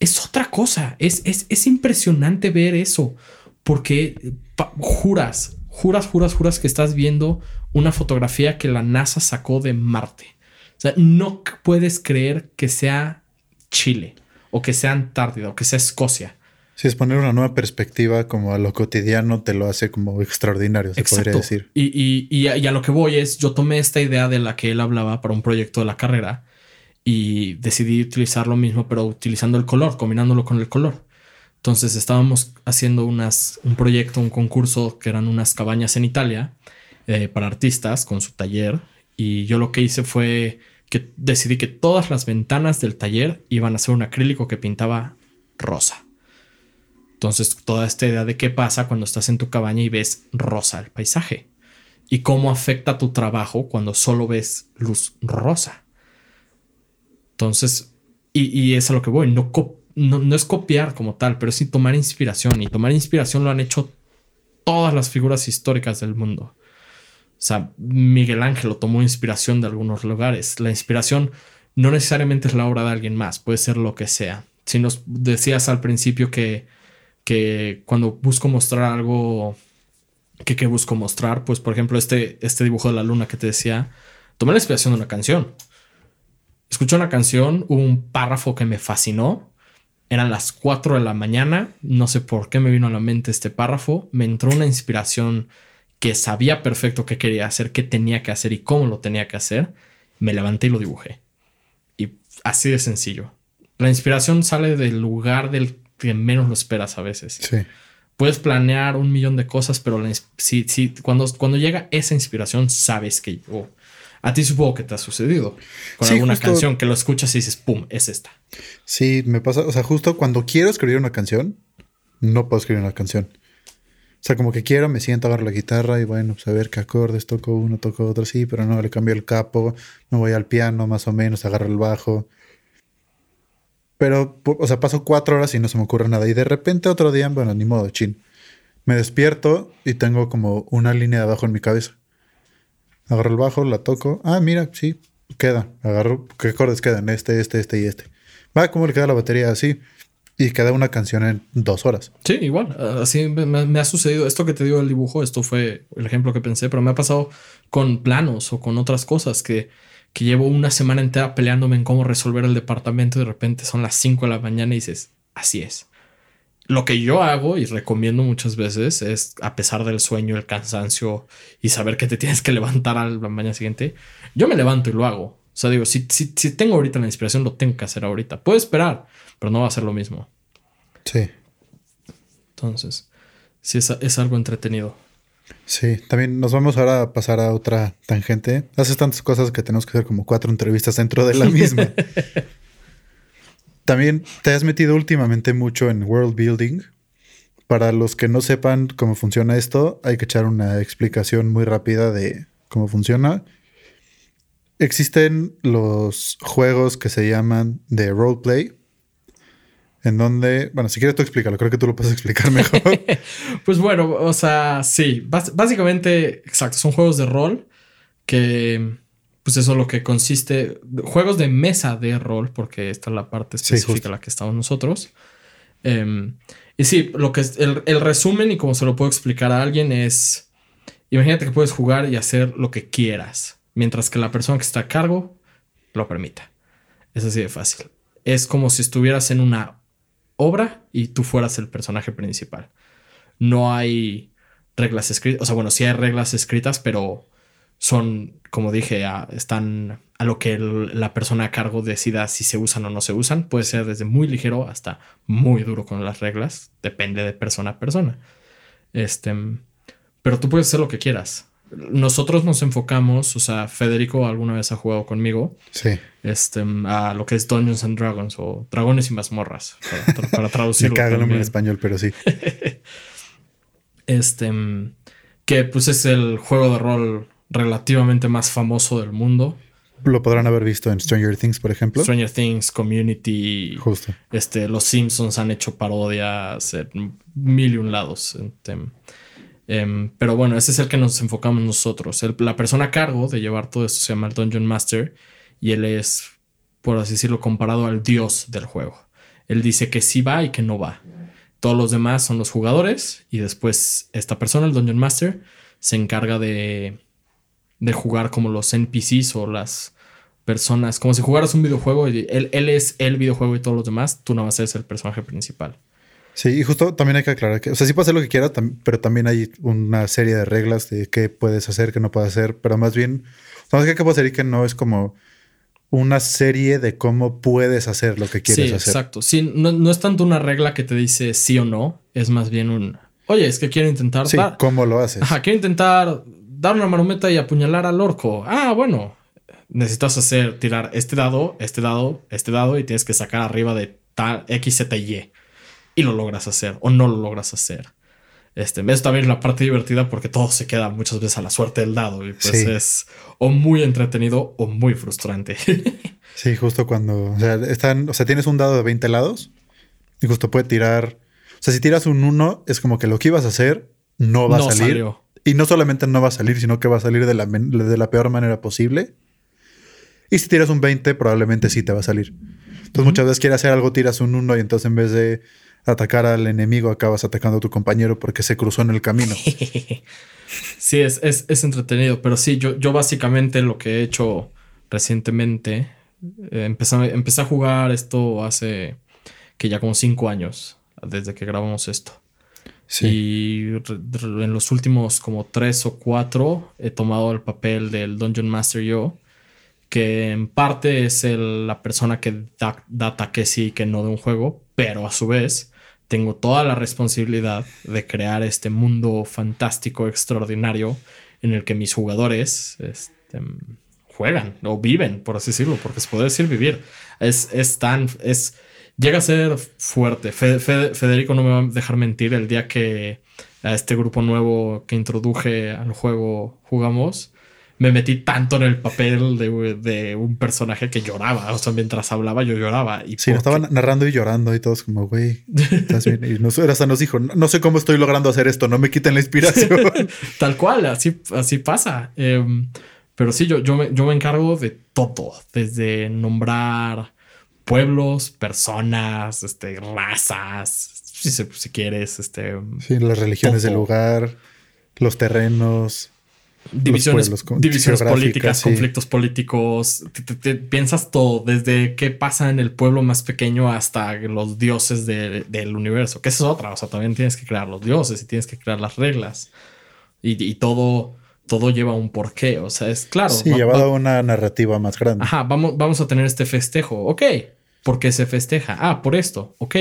es otra cosa. Es, es, impresionante ver eso. Porque juras, juras, juras, juras que estás viendo una fotografía que la NASA sacó de Marte. O sea, no puedes creer que sea Chile o que sea Antártida o que sea Escocia. Si es poner una nueva perspectiva como a lo cotidiano, te lo hace como extraordinario, se podría decir. Y, y, y, a, lo que voy es, yo tomé esta idea de la que él hablaba para un proyecto de la carrera y decidí utilizar lo mismo, pero utilizando el color, combinándolo con el color. Entonces estábamos haciendo unas, un proyecto, un concurso que eran unas cabañas en Italia eh, para artistas con su taller. Y yo lo que hice fue que decidí que todas las ventanas del taller iban a ser un acrílico que pintaba rosa. Entonces, toda esta idea de qué pasa cuando estás en tu cabaña y ves rosa el paisaje y cómo afecta tu trabajo cuando solo ves luz rosa. Entonces, y, es a lo que voy, no, no, es copiar como tal, pero sí tomar inspiración. Y tomar inspiración lo han hecho todas las figuras históricas del mundo. O sea, Miguel Ángel tomó inspiración de algunos lugares. La inspiración no necesariamente es la obra de alguien más, puede ser lo que sea. Si nos decías al principio que, que cuando busco mostrar algo, que, que busco mostrar, pues por ejemplo este, este dibujo de la luna que te decía, tomé la inspiración de una canción escuché una canción, hubo un párrafo que me fascinó. Eran las 4 de la mañana, no sé por qué me vino a la mente este párrafo, me entró una inspiración que sabía perfecto qué quería hacer, qué tenía que hacer y cómo lo tenía que hacer. Me levanté y lo dibujé. Y así de sencillo. La inspiración sale del lugar del que menos lo esperas a veces. Sí. Puedes planear un millón de cosas, pero si, si, cuando, cuando llega esa inspiración, sabes que llegó. A ti supongo que te ha sucedido con alguna canción que lo escuchas y dices, ¡pum! Es esta. Sí, me pasa. O sea, justo cuando quiero escribir una canción, no puedo escribir una canción. O sea, como que quiero, me siento, agarro la guitarra y bueno, pues a ver qué acordes toco uno, toco otro, sí, pero no, le cambio el capo, me voy al piano más o menos, agarro el bajo. Pero, o sea, paso cuatro horas y no se me ocurre nada. Y de repente otro día, bueno, ni modo, chin. Me despierto y tengo como una línea de abajo en mi cabeza. Agarro el bajo, la toco. Ah, mira, sí, queda. Agarro, ¿qué acordes quedan? Este, este, este y este. Va, ¿cómo le queda la batería? Así. Y queda una canción en dos horas. Sí, igual. Así me, ha sucedido. Esto que te digo del dibujo, esto fue el ejemplo que pensé, pero me ha pasado con planos o con otras cosas que, que llevo una semana entera peleándome en cómo resolver el departamento y de repente son las 5 de la mañana y dices, así es. Lo que yo hago y recomiendo muchas veces es, a pesar del sueño, el cansancio y saber que te tienes que levantar a la mañana siguiente, yo me levanto y lo hago. O sea, digo, si, si, si tengo ahorita la inspiración, lo tengo que hacer ahorita. Puedo esperar, pero no va a ser lo mismo. Sí. Entonces, sí, es, es algo entretenido. Sí, también nos vamos ahora a pasar a otra tangente. Haces tantas cosas que tenemos que hacer como cuatro entrevistas dentro de la misma. También te has metido últimamente mucho en world building. Para los que no sepan cómo funciona esto, hay que echar una explicación muy rápida de cómo funciona. Existen los juegos que se llaman de roleplay, en donde, bueno, si quieres tú explícalo, creo que tú lo puedes explicar mejor. pues bueno, o sea, sí, básicamente, exacto, son juegos de rol que pues eso es lo que consiste, juegos de mesa de rol, porque esta es la parte específica en la que estamos nosotros. Em, y sí, lo que es el, resumen y como se lo puedo explicar a alguien es, imagínate que puedes jugar y hacer lo que quieras, mientras que la persona que está a cargo lo permita. Es así de fácil. Es como si estuvieras en una obra y tú fueras el personaje principal. No hay reglas escritas. O sea, bueno, sí hay reglas escritas, pero son, como dije, están a lo que la persona a cargo decida si se usan o no se usan. Puede ser desde muy ligero hasta muy duro con las reglas. Depende de persona a persona. Este, pero tú puedes hacer lo que quieras. Nosotros nos enfocamos, o sea, Federico alguna vez ha jugado conmigo. Sí. Este, a lo que es Dungeons and Dragons o Dragones y mazmorras, para, para traducirlo. Me cago en español, pero sí. este, que pues es el juego de rol relativamente más famoso del mundo. Lo podrán haber visto en Stranger Things, por ejemplo. Stranger Things, Community. Justo. Este, los Simpsons han hecho parodias en mil y un lados. Este, em, pero bueno, ese es el que nos enfocamos nosotros. la persona a cargo de llevar todo esto se llama el Dungeon Master y él es, por así decirlo, comparado al dios del juego. Él dice que sí va y que no va. Todos los demás son los jugadores y después esta persona, el Dungeon Master, se encarga de de jugar como los NPCs o las personas, como si jugaras un videojuego y él, él es el videojuego y todos los demás, tú no vas a ser el personaje principal. Sí, y justo también hay que aclarar que, o sea, sí puedes hacer lo que quieras, pero también hay una serie de reglas de qué puedes hacer, qué no puedes hacer, pero más bien, sabes qué puedo hacer y que no es como una serie de cómo puedes hacer lo que quieres hacer. Exacto. Sí, no, no, es tanto una regla que te dice sí o no, es más bien un, oye, es que quiero intentar. Sí, ¿cómo lo haces? Ajá, quiero intentar dar una marometa y apuñalar al orco. Ah, bueno. Necesitas hacer, tirar este dado, este dado, este dado y tienes que sacar arriba de tal X, Z y Y. Y lo logras hacer o no lo logras hacer. Este, eso también es la parte divertida porque todo se queda muchas veces a la suerte del dado y pues es o muy entretenido o muy frustrante. sí, justo cuando, o sea, están, o sea, tienes un dado de 20 lados y justo puede tirar, o sea, si tiras un 1 es como que lo que ibas a hacer no va a salir. Y no solamente no va a salir, sino que va a salir de la, de la peor manera posible. Y si tiras un 20, probablemente sí te va a salir. Entonces, muchas veces quieres hacer algo, tiras un 1 y entonces en vez de atacar al enemigo, acabas atacando a tu compañero porque se cruzó en el camino. sí, es, es, entretenido. Pero sí, yo, yo básicamente lo que he hecho recientemente, eh, empecé, empecé a jugar esto hace que ya como 5 años, desde que grabamos esto. Y en los últimos como tres o cuatro he tomado el papel del Dungeon Master yo, que en parte es la persona que da, da ataque sí que no de un juego, pero a su vez tengo toda la responsabilidad de crear este mundo fantástico, extraordinario, en el que mis jugadores este, juegan o viven, por así decirlo, porque se puede decir vivir. Es, es tan, es, llega a ser fuerte. Federico no me va a dejar mentir el día que a este grupo nuevo que introduje al juego jugamos. Me metí tanto en el papel de, un personaje que lloraba. O sea, mientras hablaba, yo lloraba. Y sí, estaban narrando y llorando y todos como, güey, estás bien. Y nos, hasta nos dijo, no, sé cómo estoy logrando hacer esto, no me quiten la inspiración. Tal cual, así, así pasa. Em, pero sí, yo, yo, me, yo me encargo de todo, desde nombrar pueblos, personas, este, razas, si, si quieres, este. Sí, las religiones del lugar, los terrenos. Divisiones, divisiones políticas, conflictos políticos. piensas todo, desde qué pasa en el pueblo más pequeño hasta los dioses del universo. Que esa es otra. O sea, también tienes que crear los dioses y tienes que crear las reglas. Y, todo, todo lleva un porqué. O sea, es claro. Sí, llevado a una narrativa más grande. Ajá, vamos, vamos a tener este festejo. Ok, ¿Por qué se festeja? Ah, por esto. Ok.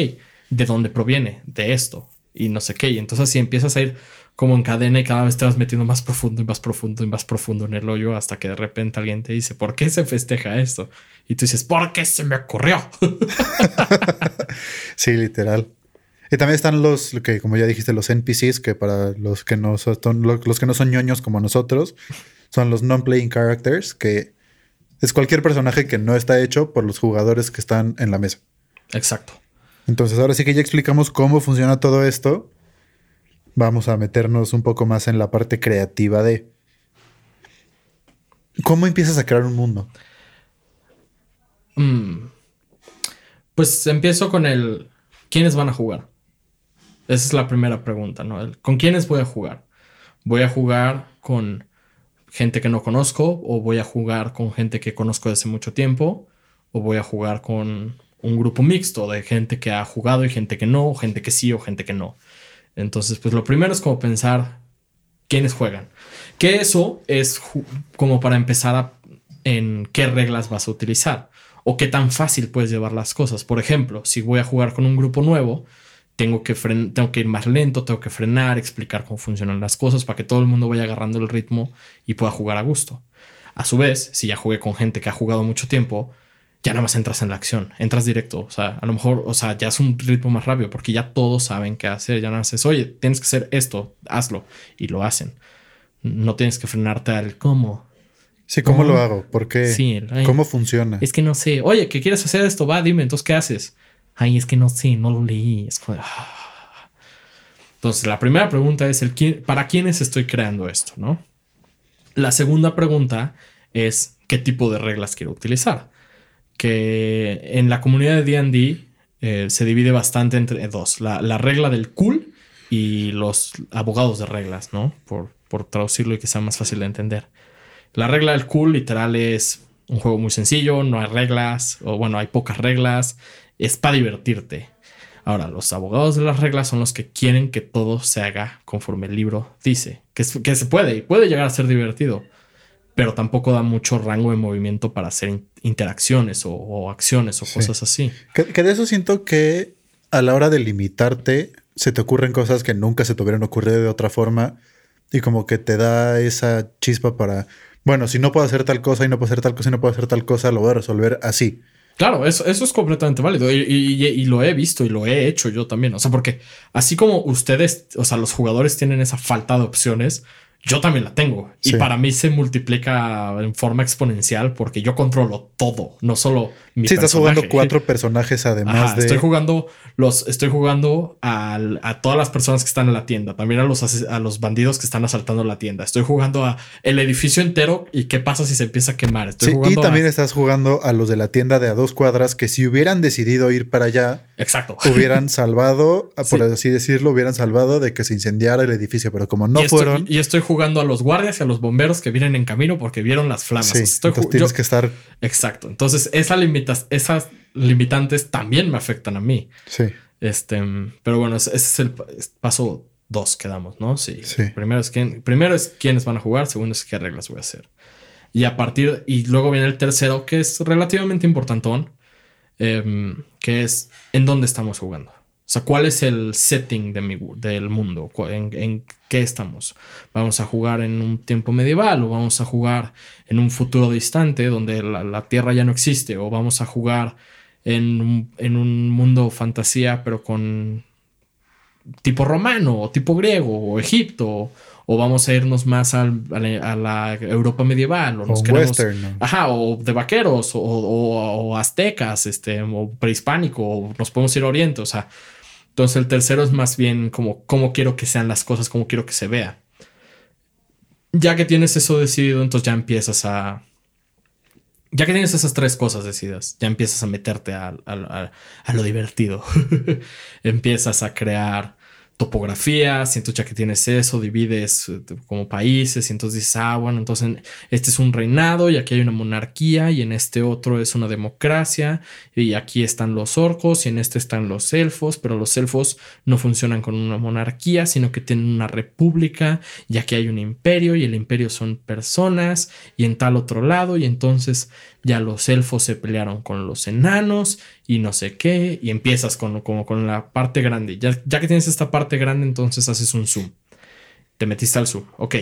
¿De dónde proviene? De esto. Y no sé qué. Y entonces si empiezas a ir como en cadena y cada vez te vas metiendo más profundo y más profundo y más profundo en el hoyo hasta que de repente alguien te dice, ¿por qué se festeja esto? Y tú dices, ¿por qué se me ocurrió? sí, literal. Y también están los, que como ya dijiste, los NPCs, que para los que no son, los que no son ñoños como nosotros, son los non-playing characters, que es cualquier personaje que no está hecho por los jugadores que están en la mesa. Exacto. Entonces, ahora sí que ya explicamos cómo funciona todo esto. Vamos a meternos un poco más en la parte creativa de cómo empiezas a crear un mundo. Mm. Pues empiezo con el ¿quiénes van a jugar? Esa es la primera pregunta, ¿no? ¿Con quiénes voy a jugar? Voy a jugar con gente que no conozco o voy a jugar con gente que conozco desde mucho tiempo o voy a jugar con un grupo mixto de gente que ha jugado y gente que no, o gente que sí o gente que no. Entonces, pues lo primero es como pensar quiénes juegan. Que eso es como para empezar a, en qué reglas vas a utilizar o qué tan fácil puedes llevar las cosas. Por ejemplo, si voy a jugar con un grupo nuevo, tengo que, tengo que ir más lento, tengo que frenar, explicar cómo funcionan las cosas para que todo el mundo vaya agarrando el ritmo y pueda jugar a gusto. A su vez, si ya jugué con gente que ha jugado mucho tiempo, ya nada más entras en la acción, entras directo. O sea, a lo mejor, o sea, ya es un ritmo más rápido porque ya todos saben qué hacer. Ya no haces, oye, tienes que hacer esto, hazlo. Y lo hacen. No tienes que frenarte al cómo. Sí, ¿cómo, lo hago? ¿Por qué? Sí, ¿Cómo funciona? Es que no sé. Oye, ¿qué quieres hacer esto? Va, dime, entonces, ¿qué haces? Ay, es que no sé, no lo leí. Ah. Entonces, la primera pregunta es el ¿para quiénes estoy creando esto? ¿no? La segunda pregunta es ¿qué tipo de reglas quiero utilizar? Que en la comunidad de D&D eh, se divide bastante entre dos. La, regla del cool y los abogados de reglas, ¿no? Por, por traducirlo y que sea más fácil de entender. La regla del cool literal es un juego muy sencillo, no hay reglas, o bueno, hay pocas reglas, es para divertirte. Ahora, los abogados de las reglas son los que quieren que todo se haga conforme el libro dice, que, que se puede y puede llegar a ser divertido, pero tampoco da mucho rango de movimiento para hacer interacciones o, acciones o cosas así. Que, de eso siento que a la hora de limitarte se te ocurren cosas que nunca se te hubieran ocurrido de otra forma y como que te da esa chispa para, bueno, si no puedo hacer tal cosa y no puedo hacer tal cosa y no puedo hacer tal cosa, lo voy a resolver así. Claro, eso, eso es completamente válido y, lo he visto y lo he hecho yo también. O sea, porque así como ustedes, o sea, los jugadores tienen esa falta de opciones, yo también la tengo. Y para mí se multiplica en forma exponencial porque yo controlo todo, no solo mi Sí, estás jugando cuatro personajes además de. Estoy jugando los, estoy jugando a, todas las personas que están en la tienda, también a los, a los bandidos que están asaltando la tienda. Estoy jugando a el edificio entero y qué pasa si se empieza a quemar. Estoy sí, y también estás jugando a los de la tienda de a dos cuadras que si hubieran decidido ir para allá, exacto, hubieran salvado, por así decirlo, hubieran salvado de que se incendiara el edificio, pero como no fueron. y estoy jugando a los guardias y a los bomberos que vienen en camino porque vieron las flamas. Sí, entonces tienes que estar. Exacto. Entonces, esa limitas, esas limitantes también me afectan a mí. Sí. Este, pero bueno, ese es el paso dos que damos, ¿no? Sí. Primero es quién, primero es quiénes van a jugar, segundo es qué reglas voy a hacer. Y a partir, y luego viene el tercero, que es relativamente importantón, em, que es en dónde estamos jugando. O sea, ¿cuál es el setting de mi, del mundo? ¿En, qué estamos? ¿Vamos a jugar en un tiempo medieval o vamos a jugar en un futuro distante donde la, Tierra ya no existe? ¿O vamos a jugar en un, en un mundo fantasía pero con tipo romano o tipo griego o Egipto? ¿O vamos a irnos más a, la Europa medieval? ¿O nos queremos, Ajá, o de vaqueros o, o, aztecas, este, o prehispánico, o nos podemos ir a Oriente, o sea entonces el tercero es más bien como cómo quiero que sean las cosas, cómo quiero que se vea. Ya que tienes eso decidido, entonces ya empiezas a... Ya que tienes esas tres cosas decididas, ya empiezas a meterte a, lo divertido. empiezas a crear topografía, entonces ya que tienes eso, divides eh, como países y entonces dices, ah, bueno, entonces este es un reinado y aquí hay una monarquía y en este otro es una democracia y aquí están los orcos y en este están los elfos, pero los elfos no funcionan con una monarquía, sino que tienen una república y aquí hay un imperio y el imperio son personas y en tal otro lado y entonces ya los elfos se pelearon con los enanos y no sé qué, y empiezas con, como con la parte grande. Ya, ya que tienes esta parte grande, entonces haces un zoom. Te metiste al zoom. Ok,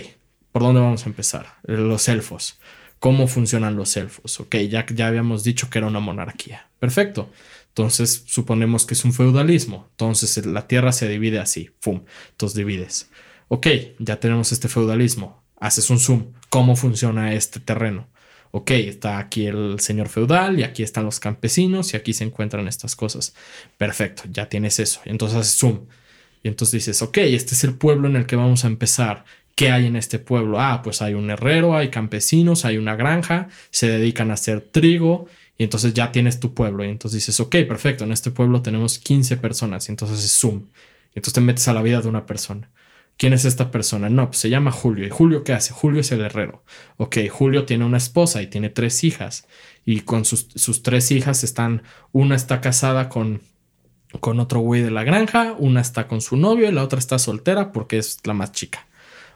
¿por dónde vamos a empezar? Los elfos. ¿Cómo funcionan los elfos? Ok, ya, ya habíamos dicho que era una monarquía. Perfecto. Entonces suponemos que es un feudalismo. Entonces la tierra se divide así. ¡Fum! Entonces divides. Ok, ya tenemos este feudalismo. Haces un zoom. ¿Cómo funciona este terreno? Ok, está aquí el señor feudal y aquí están los campesinos y aquí se encuentran estas cosas. Perfecto, ya tienes eso. Entonces haces zoom. Y entonces dices, ok, este es el pueblo en el que vamos a empezar. ¿Qué hay en este pueblo? Ah, pues hay un herrero, hay campesinos, hay una granja, se dedican a hacer trigo y entonces ya tienes tu pueblo. Y entonces dices, ok, perfecto, en este pueblo tenemos 15 personas y entonces es zoom. Y entonces te metes a la vida de una persona. ¿Quién es esta persona? No, pues se llama Julio. ¿Y Julio qué hace? Julio es el herrero. Ok, Julio tiene una esposa y tiene tres hijas. Y con sus, sus tres hijas están, una está casada con, con otro güey de la granja, una está con su novio y la otra está soltera porque es la más chica.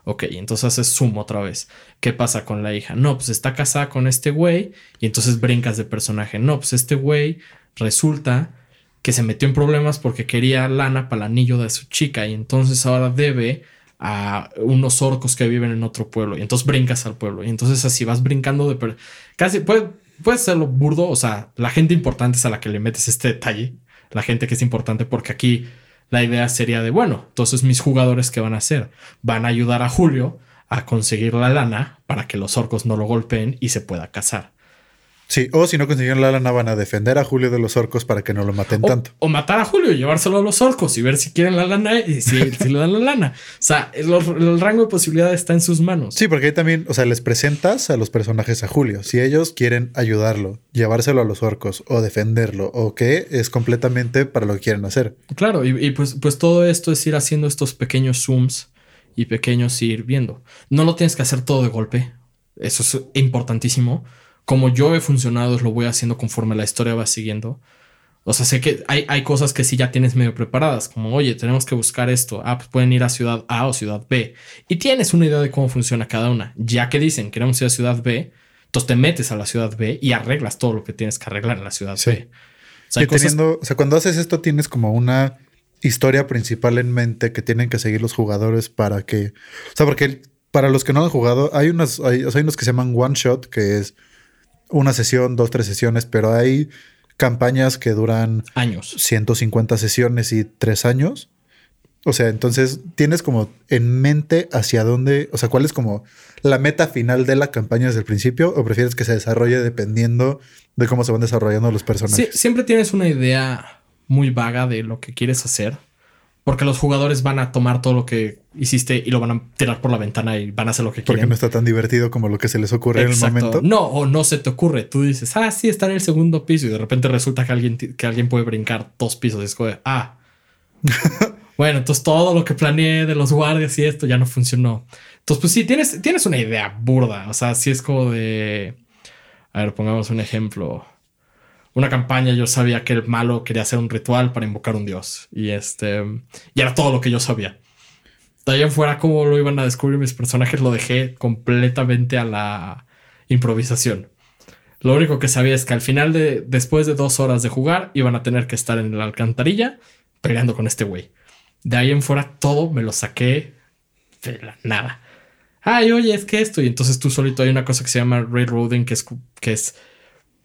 Ok, entonces haces sumo otra vez. ¿Qué pasa con la hija? No, pues está casada con este güey y entonces brincas de personaje. No, pues este güey resulta que se metió en problemas porque quería lana para el anillo de su chica. Y entonces ahora debe a unos orcos que viven en otro pueblo. Y entonces brincas al pueblo. Y entonces así vas brincando de casi puede, puede serlo burdo, o sea, la gente importante es a la que le metes este detalle, la gente que es importante porque aquí la idea sería de, bueno, entonces mis jugadores ¿qué van a hacer? Van a ayudar a Julio a conseguir la lana para que los orcos no lo golpeen y se pueda casar. Sí, o si no consiguieron la lana, van a defender a Julio de los orcos para que no lo maten tanto. O matar a Julio y llevárselo a los orcos y ver si quieren la lana y si, le dan la lana. O sea, el, el, rango de posibilidades está en sus manos. Sí, porque ahí también, o sea, les presentas a los personajes a Julio. Si ellos quieren ayudarlo, llevárselo a los orcos o defenderlo o qué, es completamente para lo que quieren hacer. Claro, y, y pues, pues todo esto es ir haciendo estos pequeños zooms y pequeños ir viendo. No lo tienes que hacer todo de golpe. Eso es importantísimo como yo he funcionado, lo voy haciendo conforme la historia va siguiendo. O sea, sé que hay, hay cosas que sí ya tienes medio preparadas, como, oye, tenemos que buscar esto. Ah, pues pueden ir a ciudad A o ciudad B. Y tienes una idea de cómo funciona cada una. Ya que dicen, queremos ir a ciudad B, entonces te metes a la ciudad B y arreglas todo lo que tienes que arreglar en la ciudad B. O sea, teniendo, o sea, cuando haces esto tienes como una historia principal en mente que tienen que seguir los jugadores para que... O sea, porque para los que no han jugado, hay unos, hay, hay unos que se llaman one shot, que es una sesión, dos, tres sesiones, pero hay campañas que duran años. 150 sesiones y tres años. O sea, entonces tienes como en mente hacia dónde, o sea, cuál es como la meta final de la campaña desde el principio o prefieres que se desarrolle dependiendo de cómo se van desarrollando los personajes. Sí, siempre tienes una idea muy vaga de lo que quieres hacer porque los jugadores van a tomar todo lo que hiciste y lo van a tirar por la ventana y van a hacer lo que quieren. Porque no está tan divertido como lo que se les ocurre en el momento. No, o no se te ocurre. Tú dices, ah, sí, está en el segundo piso y de repente resulta que alguien, que alguien puede brincar dos pisos. Y es como, ah. bueno, entonces todo lo que planeé de los guardias y esto ya no funcionó. Entonces, pues sí, tienes, tienes una idea burda. O sea, sí es como de. A ver, pongamos un ejemplo una campaña yo sabía que el malo quería hacer un ritual para invocar un dios. Y este. Y era todo lo que yo sabía. De ahí en fuera, cómo lo iban a descubrir mis personajes, lo dejé completamente a la improvisación. Lo único que sabía es que al final de. después de dos horas de jugar, iban a tener que estar en la alcantarilla peleando con este güey. De ahí en fuera, todo me lo saqué de la nada. Ay, oye, es que esto. Y entonces tú solito hay una cosa que se llama railroading, que es, que es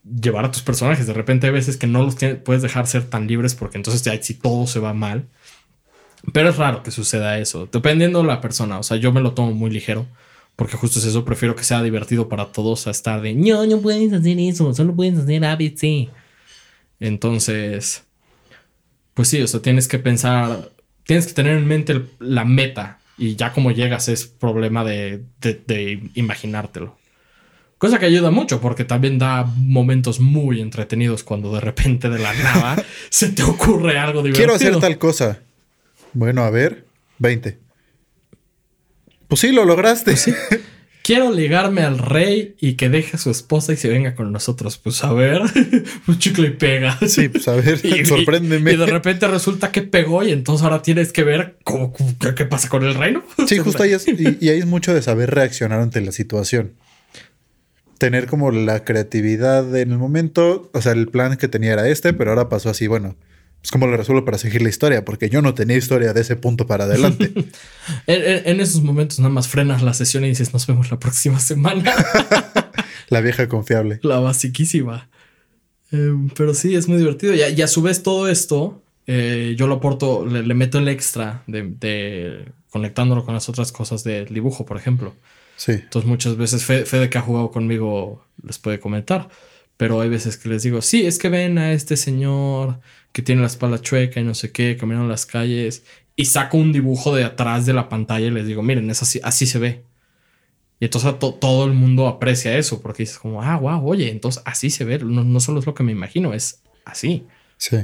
llevar a tus personajes. De repente hay veces que no los puedes dejar ser tan libres porque entonces ya si todo se va mal. Pero es raro que suceda eso, dependiendo de la persona. O sea, yo me lo tomo muy ligero porque justo es eso. Prefiero que sea divertido para todos a estar de no, no puedes hacer eso, solo puedes hacer ABC. Entonces, pues sí, o sea, tienes que pensar, tienes que tener en mente la meta y ya como llegas es problema de, de imaginártelo. Cosa que ayuda mucho porque también da momentos muy entretenidos cuando de repente de la nada se te ocurre algo divertido. Quiero hacer tal cosa. Bueno, a ver, 20. Pues sí, lo lograste. Pues Quiero ligarme al rey y que deje a su esposa y se venga con nosotros. Pues a ver, un chicle y pega. Sí, pues a ver, sorpréndeme. Y, de repente resulta que pegó y entonces ahora tienes que ver cómo, qué, pasa con el reino. Sí, justo ahí es, y ahí es mucho de saber reaccionar ante la situación tener como la creatividad en el momento. O sea, el plan que tenía era este, pero ahora pasó así, bueno, pues cómo lo resuelvo para seguir la historia, porque yo no tenía historia de ese punto para adelante. en, esos momentos nada más frenas la sesión y dices, nos vemos la próxima semana. la vieja confiable. La basiquísima. Em, pero sí, es muy divertido. Y a, su vez todo esto, eh, yo lo aporto, le, meto el extra de, de conectándolo con las otras cosas del dibujo, por ejemplo. Sí. Entonces muchas veces Fede, que ha jugado conmigo les puede comentar. Pero hay veces que les digo, sí, es que ven a este señor que tiene la espalda chueca y no sé qué, caminando las calles. Y saco un dibujo de atrás de la pantalla y les digo, miren, es así, así se ve. Y entonces todo el mundo aprecia eso porque dices como, ah, wow, oye, entonces así se ve. No, no solo es lo que me imagino, es así. Sí.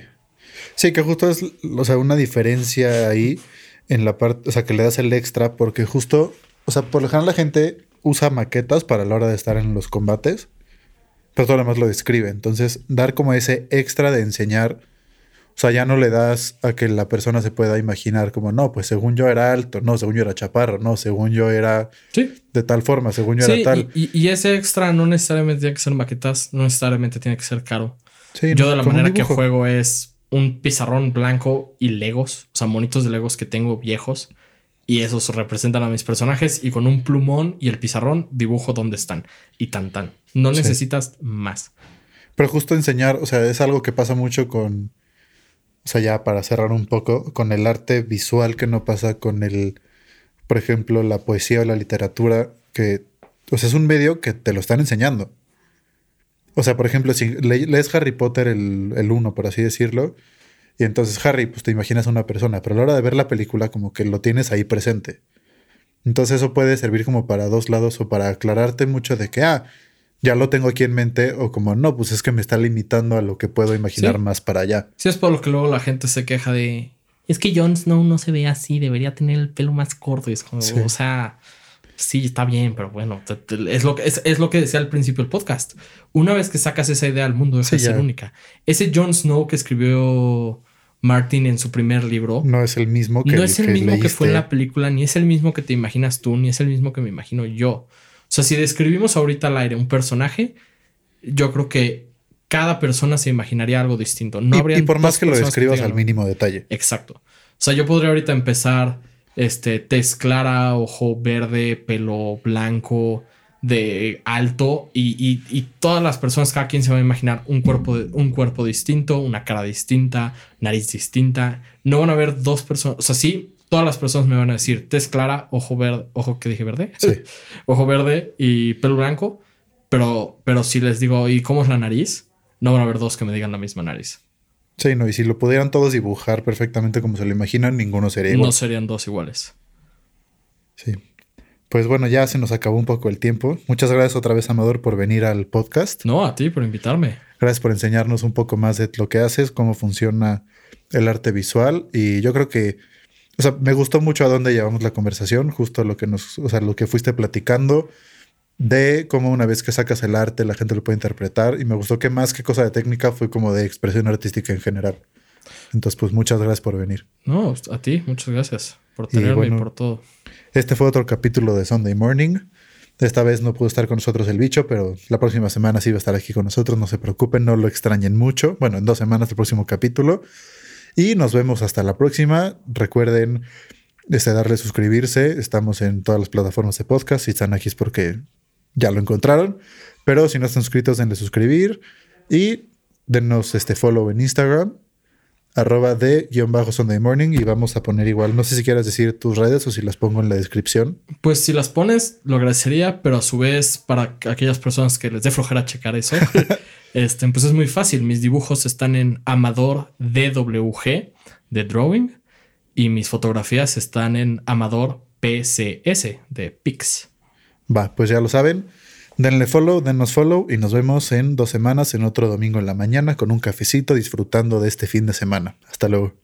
Sí, que justo es, o sea, una diferencia ahí en la parte, o sea, que le das el extra porque justo, o sea, por lo general la gente usa maquetas para la hora de estar en los combates, pero todo lo demás lo describe. Entonces, dar como ese extra de enseñar, o sea, ya no le das a que la persona se pueda imaginar como, no, pues según yo era alto, no, según yo era chaparro, no, según yo era de tal forma, según yo era tal. Y, y, ese extra no necesariamente tiene que ser maquetas, no necesariamente tiene que ser caro. yo de la manera que juego es un pizarrón blanco y legos, o sea, monitos de legos que tengo viejos. Y esos representan a mis personajes y con un plumón y el pizarrón dibujo dónde están. Y tan tan. No necesitas más. Pero justo enseñar, o sea, es algo que pasa mucho con, o sea, ya para cerrar un poco, con el arte visual que no pasa con el, por ejemplo, la poesía o la literatura, que, o sea, es un medio que te lo están enseñando. O sea, por ejemplo, si lees Harry Potter el, el uno, por así decirlo, y entonces Harry, pues te imaginas a una persona, pero a la hora de ver la película como que lo tienes ahí presente. Entonces eso puede servir como para dos lados o para aclararte mucho de que, ah, ya lo tengo aquí en mente o como no, pues es que me está limitando a lo que puedo imaginar más para allá. Sí, es por lo que luego la gente se queja de, es que Jon Snow no se ve así, debería tener el pelo más corto. Y es como, o sea, sí, está bien, pero bueno, es lo, que, es, lo que decía al principio del podcast. Una vez que sacas esa idea al mundo, deja de ser única. Ese Jon Snow que escribió Martin en su primer libro. No es el mismo que No es el mismo que fue en la película, ni es el mismo que te imaginas tú, ni es el mismo que me imagino yo. O sea, si describimos ahorita al aire un personaje, yo creo que cada persona se imaginaría algo distinto. No y, por más que lo describas al mínimo detalle. Exacto. O sea, yo podría ahorita empezar este, tez clara, ojo verde, pelo blanco, de alto y, todas las personas, cada quien se va a imaginar un cuerpo, un cuerpo distinto, una cara distinta, nariz distinta. No van a haber dos personas, o sea, sí, todas las personas me van a decir tez clara, ojo verde, ojo que dije verde, ojo verde y pelo blanco, pero, pero si les digo, ¿y cómo es la nariz? No van a haber dos que me digan la misma nariz. Sí, no, y si lo pudieran todos dibujar perfectamente como se lo imaginan, ninguno sería igual. No serían dos iguales. Sí. Pues bueno, ya se nos acabó un poco el tiempo. Muchas gracias otra vez, Amador, por venir al podcast. No, a ti por invitarme. Gracias por enseñarnos un poco más de lo que haces, cómo funciona el arte visual. Y yo creo que, o sea, me gustó mucho a dónde llevamos la conversación, justo lo que nos, o sea, lo que fuiste platicando de cómo una vez que sacas el arte la gente lo puede interpretar y me gustó que más que cosa de técnica fue como de expresión artística en general. Entonces, pues muchas gracias por venir. No, a ti, muchas gracias por tenerme y, por todo. Este fue otro capítulo de Sunday Morning. Esta vez no pudo estar con nosotros el bicho, pero la próxima semana sí va a estar aquí con nosotros. No se preocupen, no lo extrañen mucho. Bueno, en dos semanas el próximo capítulo. Y nos vemos hasta la próxima. Recuerden este, darle suscribirse. Estamos en todas las plataformas de podcast. Si están aquí es porque ya lo encontraron. Pero si no están suscritos, denle suscribir y denos este follow en Instagram, arroba de guion bajo Sunday Morning y vamos a poner igual, no sé si quieras decir tus redes o si las pongo en la descripción. Pues si las pones, lo agradecería, pero a su vez para aquellas personas que les dé flojera checar eso, este, pues es muy fácil. Mis dibujos están en Amador DWG de Drawing y mis fotografías están en Amador PCS de Pix. Va, pues ya lo saben. Denle follow, denos follow y nos vemos en dos semanas en otro domingo en la mañana con un cafecito disfrutando de este fin de semana. Hasta luego.